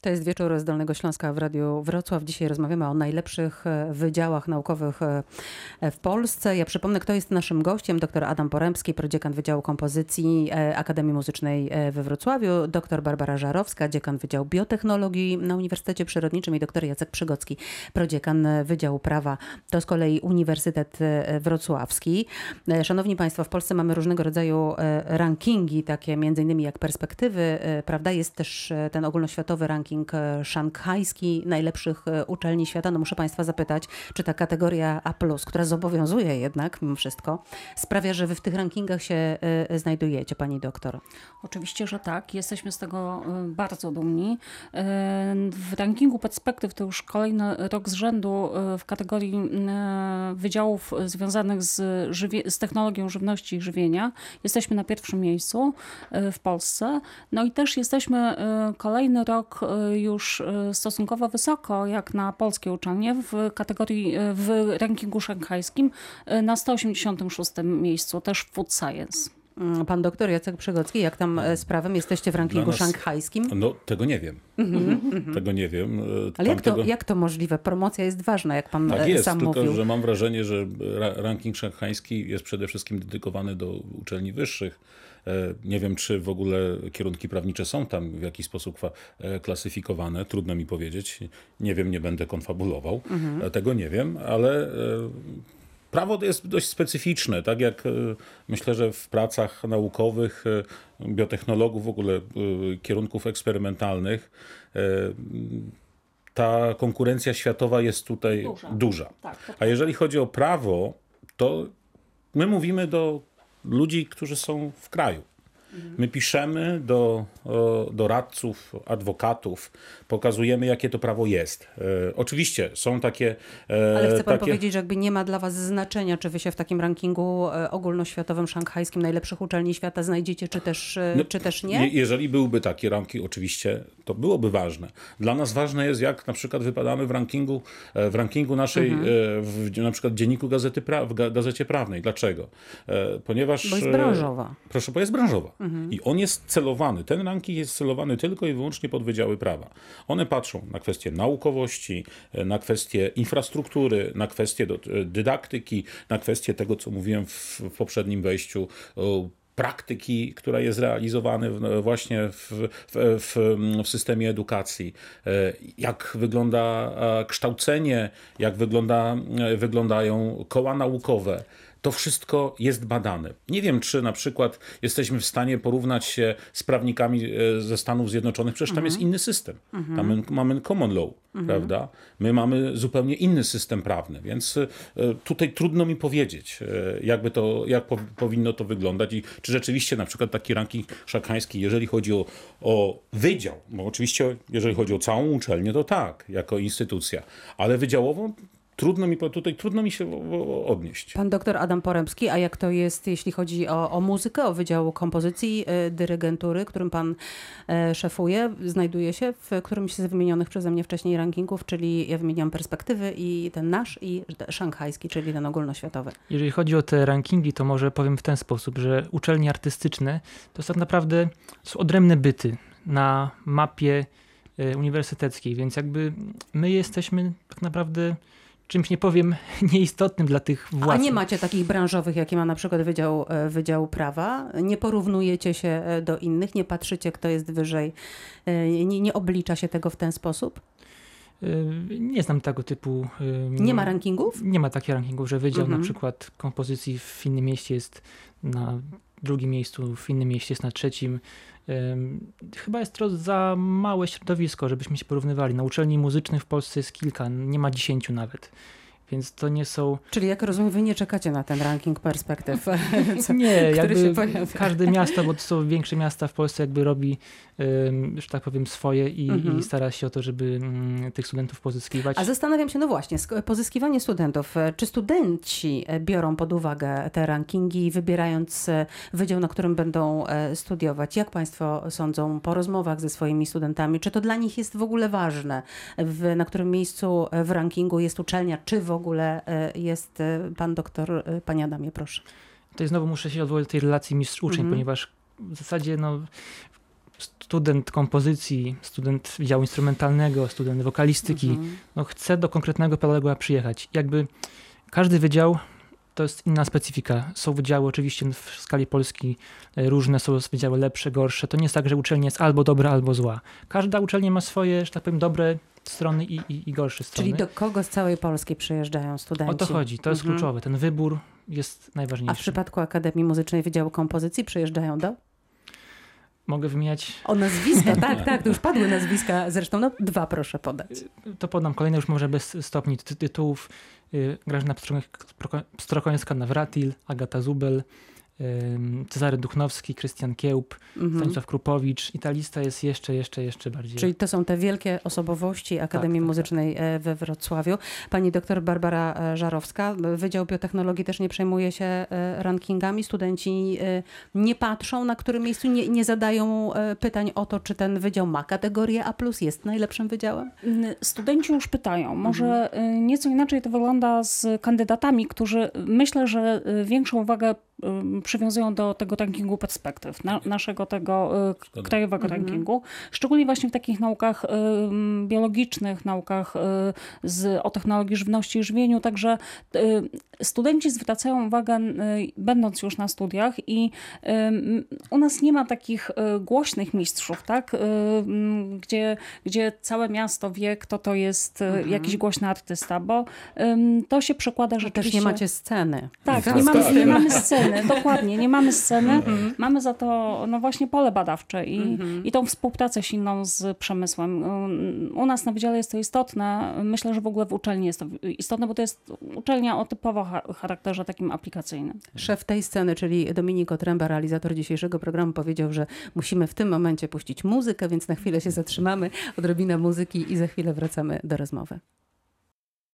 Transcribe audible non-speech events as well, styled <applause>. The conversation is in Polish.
To jest wieczór z Dolnego Śląska w Radiu Wrocław. Dzisiaj rozmawiamy o najlepszych e, wydziałach naukowych e, w Polsce. Ja przypomnę, kto jest naszym gościem. Dr Adam Porębski, prodziekan Wydziału Kompozycji e, Akademii Muzycznej we Wrocławiu, dr Barbara Żarowska, dziekan Wydziału Biotechnologii na Uniwersytecie Przyrodniczym i dr Jacek Przygocki, prodziekan Wydziału Prawa. To z kolei Uniwersytet Wrocławski. Szanowni Państwo, w Polsce mamy różnego rodzaju rankingi, takie między innymi jak perspektywy, prawda? Jest też ten ogólnoświatowy ranking ranking e, szanghajski najlepszych e, uczelni świata. No muszę Państwa zapytać, czy ta kategoria A, która zobowiązuje jednak mimo wszystko, sprawia, że Wy w tych rankingach się e, znajdujecie, Pani doktor? Oczywiście, że tak. Jesteśmy z tego bardzo dumni. W rankingu perspektyw to już kolejny rok z rzędu w kategorii wydziałów związanych z, z technologią żywności i żywienia. Jesteśmy na pierwszym miejscu w Polsce. No i też jesteśmy kolejny rok już e, stosunkowo wysoko, jak na polskie uczelnie, w kategorii, e, w rankingu szanghajskim na 186 miejscu, też Food Science. Mm, pan doktor Jacek Przegocki, jak tam z prawem? Jesteście w rankingu nas, szanghajskim? No, tego nie wiem. Mm -hmm. Tego nie wiem. Ale jak to, tego... jak to możliwe? Promocja jest ważna, jak pan tak jest, sam tylko, mówił. że mam wrażenie, że ranking szanghajski jest przede wszystkim dedykowany do uczelni wyższych E, nie wiem, czy w ogóle kierunki prawnicze są tam w jakiś sposób e, klasyfikowane. Trudno mi powiedzieć. Nie wiem, nie będę konfabulował. Mhm. E, tego nie wiem, ale prawo jest dość specyficzne. Tak jak myślę, że w pracach naukowych biotechnologów, w ogóle kierunków eksperymentalnych, ta konkurencja światowa jest tutaj duża. duża. Tak, A jeżeli chodzi o prawo, to my mówimy do ludzi, którzy są w kraju. My piszemy do doradców, adwokatów, pokazujemy, jakie to prawo jest. E, oczywiście są takie. E, Ale chce pan takie... powiedzieć, że jakby nie ma dla was znaczenia, czy wy się w takim rankingu e, ogólnoświatowym, szanghajskim najlepszych uczelni świata znajdziecie, czy też, no, czy też nie? jeżeli byłby taki ranking, oczywiście, to byłoby ważne. Dla nas ważne jest, jak na przykład wypadamy w rankingu, e, w rankingu naszej, mhm. w, na przykład dzienniku Gazety pra, w Gazecie Prawnej. Dlaczego? Ponieważ. Bo jest branżowa. Proszę, bo jest branżowa. Mhm. I on jest celowany, ten ranking jest celowany tylko i wyłącznie pod Wydziały Prawa. One patrzą na kwestie naukowości, na kwestie infrastruktury, na kwestie dydaktyki, na kwestie tego, co mówiłem w, w poprzednim wejściu, praktyki, która jest realizowana właśnie w, w, w, systemie edukacji, e, jak wygląda kształcenie, jak wygląda, e, wyglądają koła naukowe to wszystko jest badane. Nie wiem, czy na przykład jesteśmy w stanie porównać się z prawnikami e, ze Stanów Zjednoczonych, przecież tam jest inny system. Tam mamy common law, prawda? My mamy zupełnie inny system prawny, więc e, tutaj trudno mi powiedzieć, e, jakby to, jak powinno to wyglądać i czy rzeczywiście na przykład taki ranking szakański, jeżeli chodzi o, o wydział, bo oczywiście jeżeli chodzi o całą uczelnię, to tak, jako instytucja, ale wydziałową trudno mi tutaj trudno mi się odnieść. Pan doktor Adam Poremski, a jak to jest, jeśli chodzi o, o muzykę, o Wydział Kompozycji, y, Dyrygentury, którym pan y, szefuje, znajduje się w którymś z wymienionych przeze mnie wcześniej rankingów, czyli ja wymieniam perspektywy i ten nasz i szanghajski, czyli ten ogólnoświatowy. Jeżeli chodzi o te rankingi, to może powiem w ten sposób, że uczelnie artystyczne to tak naprawdę są odrębne byty na mapie uniwersyteckiej, więc jakby my jesteśmy tak naprawdę czymś nie powiem <laughs> nieistotnym dla tych władz. A nie macie takich branżowych, jakie ma na przykład Wydział, e, Wydział Prawa? Nie porównujecie się e, do innych? Nie patrzycie, kto jest wyżej? E, nie, nie oblicza się tego w ten sposób? Nie znam tego typu. Nie ma rankingów? Nie ma takich rankingów, że wydział mhm. na przykład kompozycji w innym mieście jest na drugim miejscu, w innym mieście jest na trzecim. Chyba jest to za małe środowisko, żebyśmy się porównywali. Na uczelni muzycznych w Polsce jest kilka, nie ma dziesięciu nawet. Więc to nie są. Czyli jak rozumiem, wy nie czekacie na ten ranking perspektyw. <laughs> Co, nie, jakby każde miasto, bo to są większe miasta w Polsce, jakby robi, że tak powiem, swoje i, mhm. i stara się o to, żeby mm, tych studentów pozyskiwać. A zastanawiam się, no właśnie, pozyskiwanie studentów. E, czy studenci e, biorą pod uwagę te rankingi, wybierając e, wydział, na którym będą studiować? Jak Państwo sądzą po rozmowach ze swoimi studentami? Czy to dla nich jest w ogóle ważne, w, na którym miejscu w rankingu jest uczelnia, czy w ogóle e, jest e, pan doktor, e, panie Adamie, proszę. To znowu muszę się odwołać do tej relacji mistrz-uczeń, mhm. ponieważ w zasadzie no, student kompozycji, student Wydziału Instrumentalnego, student wokalistyki, Mhm. no chce do konkretnego pedagoga przyjechać. Jakby każdy wydział to jest inna specyfika. Są wydziały oczywiście w skali Polski różne, są wydziały lepsze, gorsze. To nie jest tak, że uczelnia jest albo dobra, albo zła. Każda uczelnia ma swoje, że tak powiem, dobre strony i, i, i gorsze strony. Czyli do kogo z całej Polski przyjeżdżają studenci? O to chodzi, to jest Mhm. kluczowe. Ten wybór jest A najważniejszy. w przypadku Akademii Muzycznej Wydziału Kompozycji przyjeżdżają do? Mogę wymieniać, O nazwiska, <laughs> tak, tak, to już padły nazwiska, zresztą no dwa proszę podać. to podam kolejne już może bez stopni ty tytułów. Y, Grażyna Pstroko- Strokońska-Nawratil, Agata Zubel, Cezary Duchnowski, Krystian Kiełb, Mhm. Stanisław Krupowicz i ta lista jest jeszcze, jeszcze, jeszcze bardziej. Czyli to są te wielkie osobowości Akademii Tak, tak, Muzycznej e, we Wrocławiu. Pani doktor Barbara e, Żarowska, Wydział Biotechnologii też nie przejmuje się e, rankingami. Studenci nie patrzą, na którym miejscu, nie, nie zadają pytań o to, czy ten wydział ma kategorię A+, jest najlepszym wydziałem? Studenci już pytają. Może y, nieco inaczej to wygląda z kandydatami, którzy myślę, że większą uwagę przywiązują do tego rankingu perspektyw, na, naszego tego y, k- Zgoda. krajowego Mhm. rankingu. Szczególnie właśnie w takich naukach y, biologicznych, naukach y, z, o technologii żywności i żywieniu. Także y, studenci zwracają uwagę, y, będąc już na studiach i y, u nas nie ma takich y, głośnych mistrzów, tak? Y, gdzie, gdzie całe miasto wie, kto to jest y, jakiś głośny artysta, bo to się przekłada Że rzeczywiście... też nie macie sceny. Tak, Tak, nie mamy, tak. nie mamy sceny, dokładnie, nie mamy sceny. Mhm. Mamy za to no właśnie pole badawcze i, i tą współpracę silną z przemysłem. U nas na wydziale jest to istotne. Myślę, że w ogóle w uczelni jest to istotne, bo to jest uczelnia o typowo cha- charakterze takim aplikacyjnym. Szef tej sceny, czyli Dominik Otręba, realizator dzisiejszego programu, powiedział, że musimy w tym momencie puścić muzykę, więc na chwilę się zatrzymamy, odrobina muzyki i za chwilę wracamy do rozmowy.